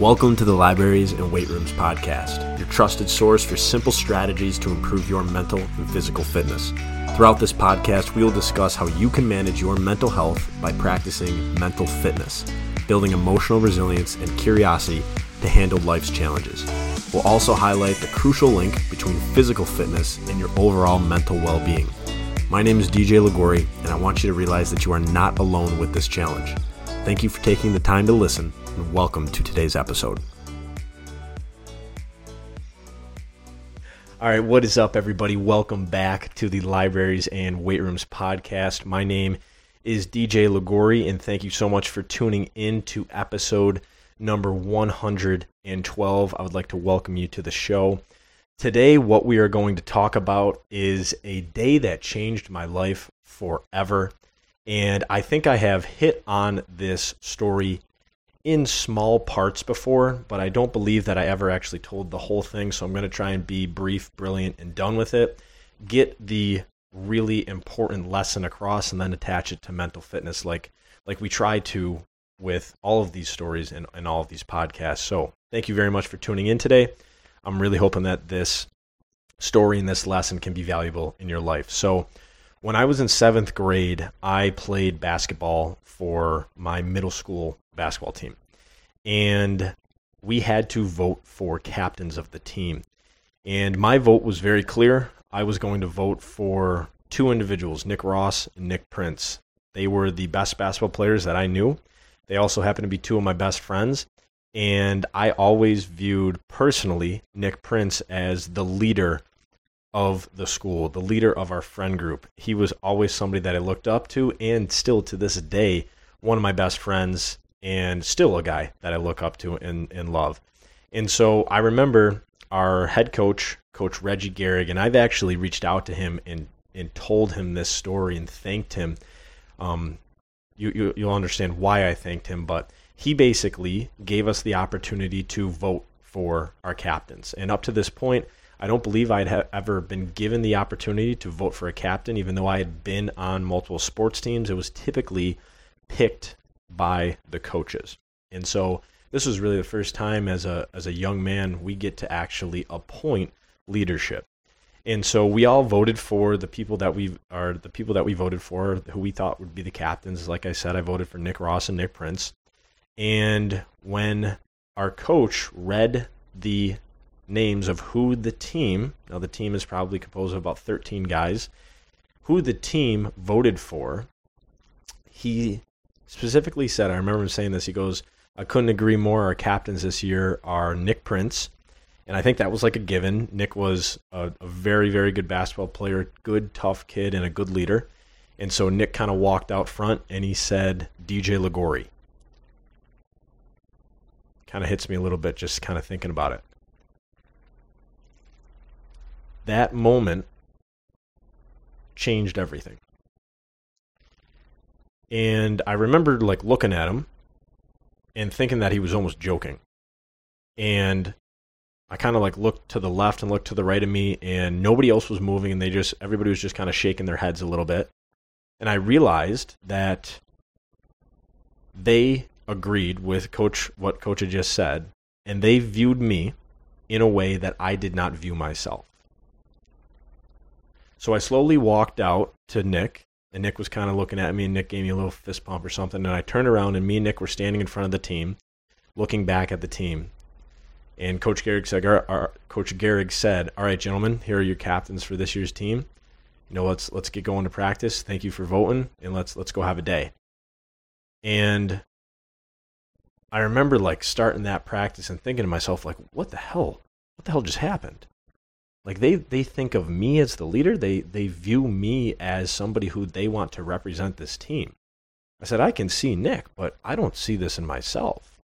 Welcome to the Libraries and Weight Rooms podcast, your trusted source for simple strategies to improve your mental and physical fitness. Throughout this podcast, we will discuss how you can manage your mental health by practicing mental fitness, building emotional resilience and curiosity to handle life's challenges. We'll also highlight the crucial link between physical fitness and your overall mental well being. My name is DJ Ligori, and I want you to realize that you are not alone with this challenge. Thank you for taking the time to listen and welcome to today's episode. All right, what is up, everybody? Welcome back to the Libraries and Weight Rooms podcast. My name is DJ Ligori, and thank you so much for tuning in to episode number 112. I would like to welcome you to the show. Today, what we are going to talk about is a day that changed my life forever. And I think I have hit on this story in small parts before, but I don't believe that I ever actually told the whole thing. So I'm going to try and be brief, brilliant, and done with it. Get the really important lesson across and then attach it to mental fitness like like we try to with all of these stories and, and all of these podcasts. So thank you very much for tuning in today. I'm really hoping that this story and this lesson can be valuable in your life. So when I was in seventh grade, I played basketball for my middle school basketball team. And we had to vote for captains of the team. And my vote was very clear. I was going to vote for two individuals, Nick Ross and Nick Prince. They were the best basketball players that I knew. They also happened to be two of my best friends. And I always viewed personally Nick Prince as the leader of the school, the leader of our friend group. He was always somebody that I looked up to, and still to this day, one of my best friends, and still a guy that I look up to and, and love. And so I remember our head coach, Coach Reggie Garrig, and I've actually reached out to him and, and told him this story and thanked him. Um, you, you, you'll understand why I thanked him, but he basically gave us the opportunity to vote for our captains. And up to this point, I don't believe I'd have ever been given the opportunity to vote for a captain, even though I had been on multiple sports teams. It was typically picked by the coaches. And so this was really the first time as a as a young man we get to actually appoint leadership. And so we all voted for the people that we are the people that we voted for who we thought would be the captains. Like I said, I voted for Nick Ross and Nick Prince. And when our coach read the names of who the team, now the team is probably composed of about 13 guys, who the team voted for, he specifically said, I remember him saying this, he goes, I couldn't agree more. Our captains this year are Nick Prince. And I think that was like a given. Nick was a, a very, very good basketball player, good, tough kid, and a good leader. And so Nick kind of walked out front and he said, DJ Ligori. Kind of hits me a little bit just kind of thinking about it. That moment changed everything. And I remember like looking at him and thinking that he was almost joking. And I kind of like looked to the left and looked to the right of me and nobody else was moving and they just everybody was just kind of shaking their heads a little bit. And I realized that they agreed with coach what coach had just said and they viewed me in a way that I did not view myself. So I slowly walked out to Nick, and Nick was kind of looking at me, and Nick gave me a little fist pump or something. And I turned around, and me and Nick were standing in front of the team, looking back at the team. And Coach Garrig said, our, our, Coach Garrig said, "All right, gentlemen, here are your captains for this year's team. You know, let's let's get going to practice. Thank you for voting, and let's let's go have a day." And I remember like starting that practice and thinking to myself, like, "What the hell? What the hell just happened?" Like they they think of me as the leader. They they view me as somebody who they want to represent this team. I said i can see nick but i don't see this in myself.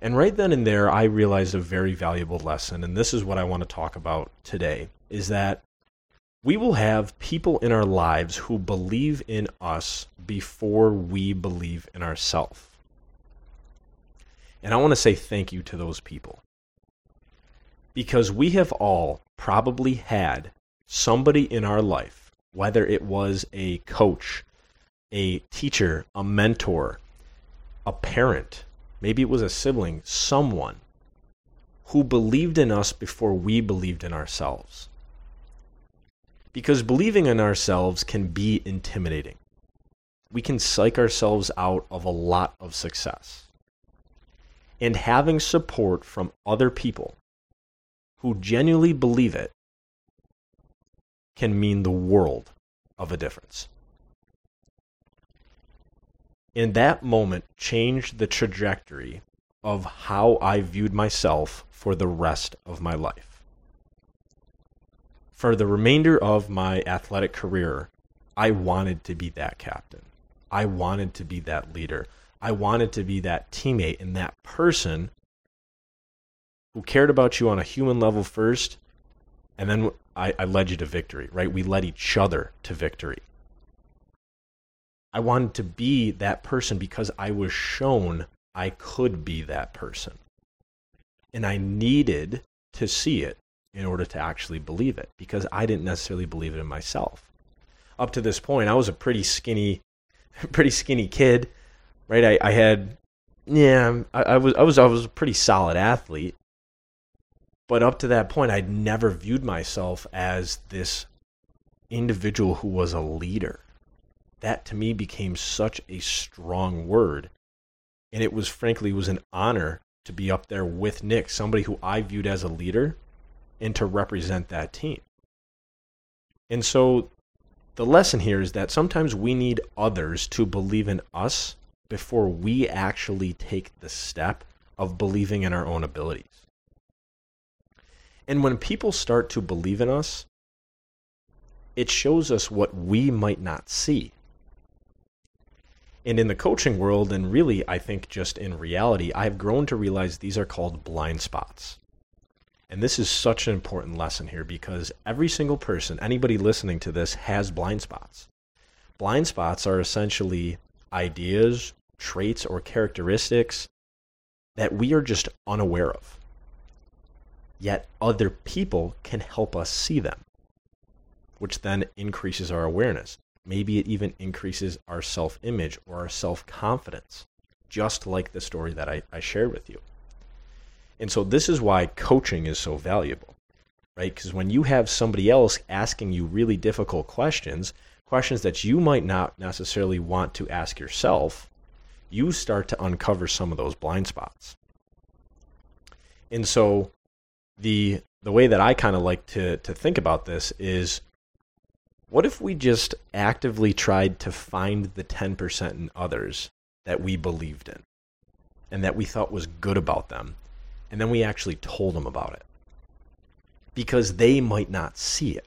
And right then and there i realized a very valuable lesson and this is what i want to talk about today is that we will have people in our lives who believe in us before we believe in ourselves and i want to say thank you to those people because we have all probably had somebody in our life, whether it was a coach, a teacher, a mentor, a parent, maybe it was a sibling, someone who believed in us before we believed in ourselves. Because believing in ourselves can be intimidating. We can psych ourselves out of a lot of success. And having support from other people who genuinely believe it can mean the world of a difference. In that moment, changed the trajectory of how I viewed myself for the rest of my life. For the remainder of my athletic career, I wanted to be that captain. I wanted to be that leader. I wanted to be that teammate and that person who cared about you on a human level first, and then I, I led you to victory, right? We led each other to victory. I wanted to be that person because I was shown I could be that person. And I needed to see it in order to actually believe it because I didn't necessarily believe it in myself. Up to this point, I was a pretty skinny, pretty skinny kid, right? I, I had, yeah, I, I was, I was, I was a pretty solid athlete, but up to that point, I'd never viewed myself as this individual who was a leader. That to me became such a strong word. And it was frankly was an honor to be up there with Nick, somebody who I viewed as a leader and to represent that team. And so the lesson here is that sometimes we need others to believe in us before we actually take the step of believing in our own abilities. And when people start to believe in us, it shows us what we might not see. And in the coaching world, and really, I think just in reality, I've grown to realize these are called blind spots. And this is such an important lesson here because every single person, anybody listening to this, has blind spots. Blind spots are essentially ideas, traits, or characteristics that we are just unaware of yet other people can help us see them, which then increases our awareness. Maybe it even increases our self image or our self confidence, just like the story that I, I shared with you. And so, this is why coaching is so valuable, right? Because when you have somebody else asking you really difficult questions, questions that you might not necessarily want to ask yourself, you start to uncover some of those blind spots. And so, the the way that I kind of like to to think about this is what if we just actively tried to find the 10% in others that we believed in and that we thought was good about them and then we actually told them about it? Because they might not see it.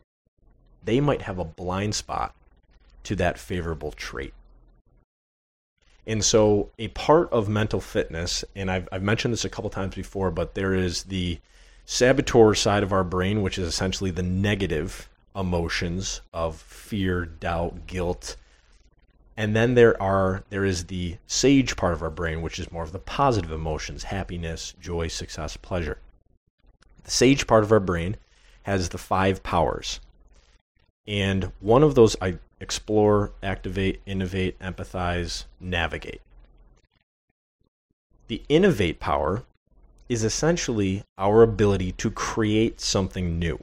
They might have a blind spot to that favorable trait. And so a part of mental fitness and I've, I've mentioned this a couple times before but there is the saboteur side of our brain, which is essentially the negative emotions of fear, doubt, guilt. And then there are there is the sage part of our brain, which is more of the positive emotions, happiness, joy, success, pleasure. The sage part of our brain has the five powers. And one of those I explore, activate, innovate, empathize, navigate. The innovate power is essentially our ability to create something new,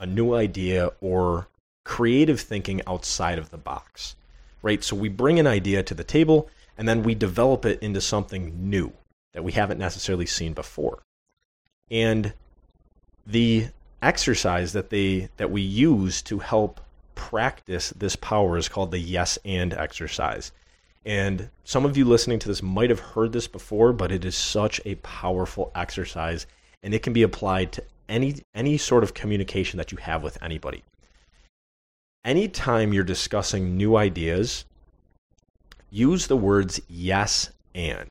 a new idea or creative thinking outside of the box, right? So we bring an idea to the table and then we develop it into something new that we haven't necessarily seen before. And the exercise that they that we use to help practice this power is called the yes and exercise. And some of you listening to this might have heard this before, but it is such a powerful exercise and it can be applied to any any sort of communication that you have with anybody. Anytime you're discussing new ideas, use the words yes and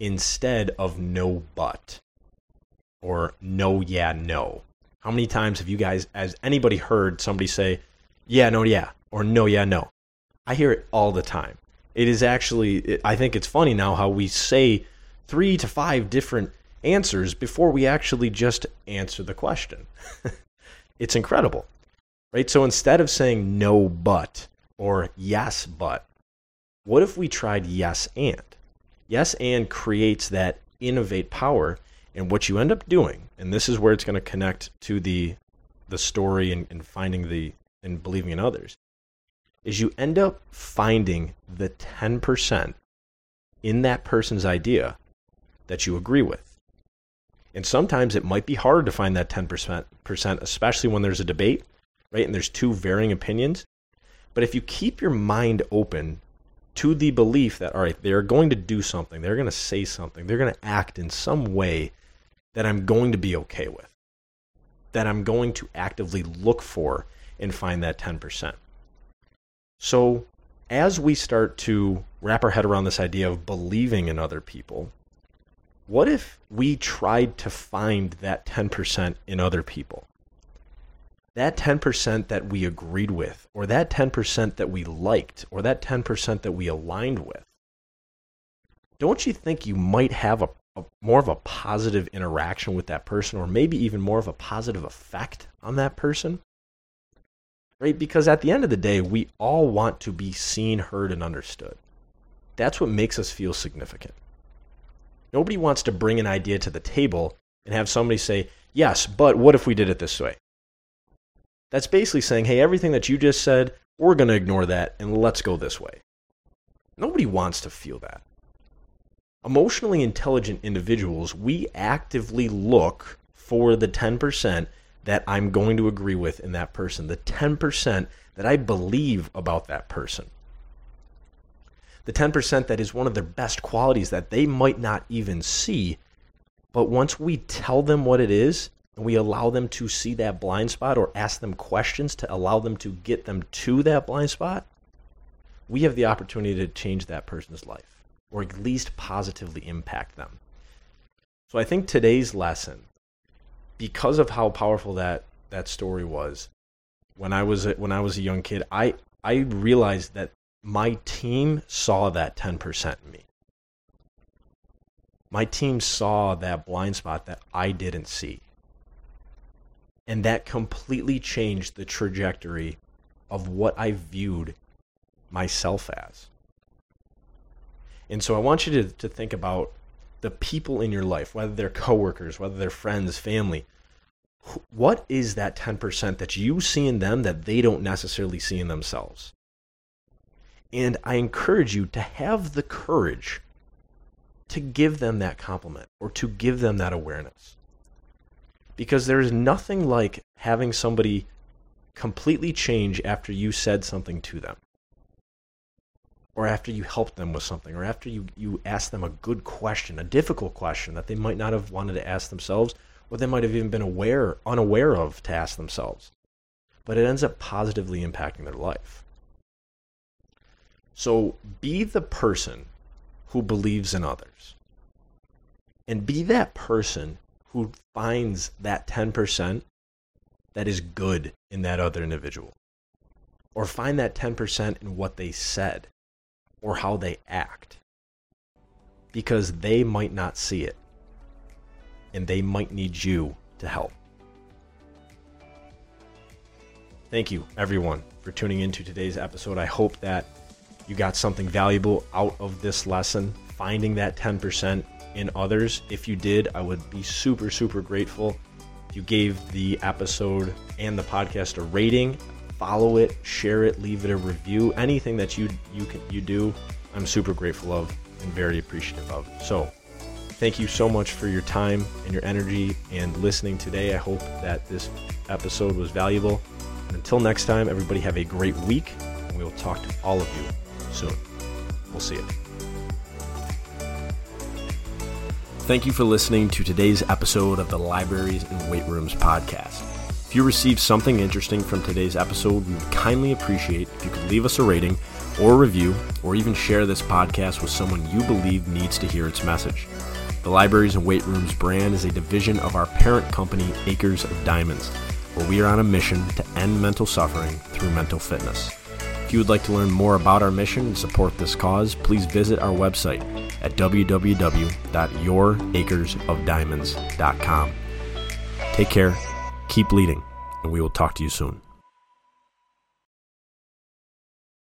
instead of no but or no yeah no. How many times have you guys has anybody heard somebody say yeah no yeah or no yeah no? I hear it all the time. It is actually, I think it's funny now how we say three to five different answers before we actually just answer the question. it's incredible, right? So instead of saying no, but or yes, but, what if we tried yes and? Yes and creates that innovate power. And what you end up doing, and this is where it's going to connect to the the story and, and finding the and believing in others, is you end up finding the 10% in that person's idea that you agree with. And sometimes it might be hard to find that 10%, percent, especially when there's a debate, right? And there's two varying opinions. But if you keep your mind open to the belief that, all right, they're going to do something, they're going to say something, they're going to act in some way that I'm going to be okay with, that I'm going to actively look for and find that 10%. So, as we start to wrap our head around this idea of believing in other people, what if we tried to find that 10% in other people? That 10% that we agreed with, or that 10% that we liked, or that 10% that we aligned with. Don't you think you might have a, a, more of a positive interaction with that person, or maybe even more of a positive effect on that person? Right? Because at the end of the day, we all want to be seen, heard, and understood. That's what makes us feel significant. Nobody wants to bring an idea to the table and have somebody say, yes, but what if we did it this way? That's basically saying, hey, everything that you just said, we're going to ignore that and let's go this way. Nobody wants to feel that. Emotionally intelligent individuals, we actively look for the 10% that I'm going to agree with in that person, the 10% that I believe about that person the 10% that is one of their best qualities that they might not even see. But once we tell them what it is and we allow them to see that blind spot or ask them questions to allow them to get them to that blind spot, we have the opportunity to change that person's life or at least positively impact them. So I think today's lesson, because of how powerful that, that story was, when I was a, when I was a young kid, I I realized that my team saw that 10% in me. My team saw that blind spot that I didn't see. And that completely changed the trajectory of what I viewed myself as. And so I want you to, to think about the people in your life, whether they're coworkers, whether they're friends, family. What is that 10% that you see in them that they don't necessarily see in themselves? And I encourage you to have the courage to give them that compliment or to give them that awareness. Because there is nothing like having somebody completely change after you said something to them, or after you help them with something, or after you, you asked them a good question, a difficult question that they might not have wanted to ask themselves, or they might have even been aware, unaware of to ask themselves. But it ends up positively impacting their life. So be the person who believes in others. And be that person who finds that 10% that is good in that other individual. Or find that 10% in what they said or how they act. Because they might not see it. And they might need you to help. Thank you, everyone, for tuning into today's episode. I hope that you got something valuable out of this lesson, finding that 10% in others. If you did, I would be super, super grateful. If you gave the episode and the podcast a rating, follow it, share it, leave it a review. Anything that you you can you do, I'm super grateful of and very appreciative of. So thank you so much for your time and your energy and listening today. I hope that this episode was valuable. And until next time, everybody have a great week, and we will talk to all of you soon. We'll see you. Thank you for listening to today's episode of the Libraries and Weight Rooms podcast. If you received something interesting from today's episode, we would kindly appreciate if you could leave us a rating or a review, or even share this podcast with someone you believe needs to hear its message. The Libraries and Weight Rooms brand is a division of our parent company, Acres of Diamonds, where we are on a mission to end mental suffering through mental fitness If you would like to learn more about our mission and support this cause, please visit our website at www.youracresofdiamonds.com. Take care, keep leading, and we will talk to you soon.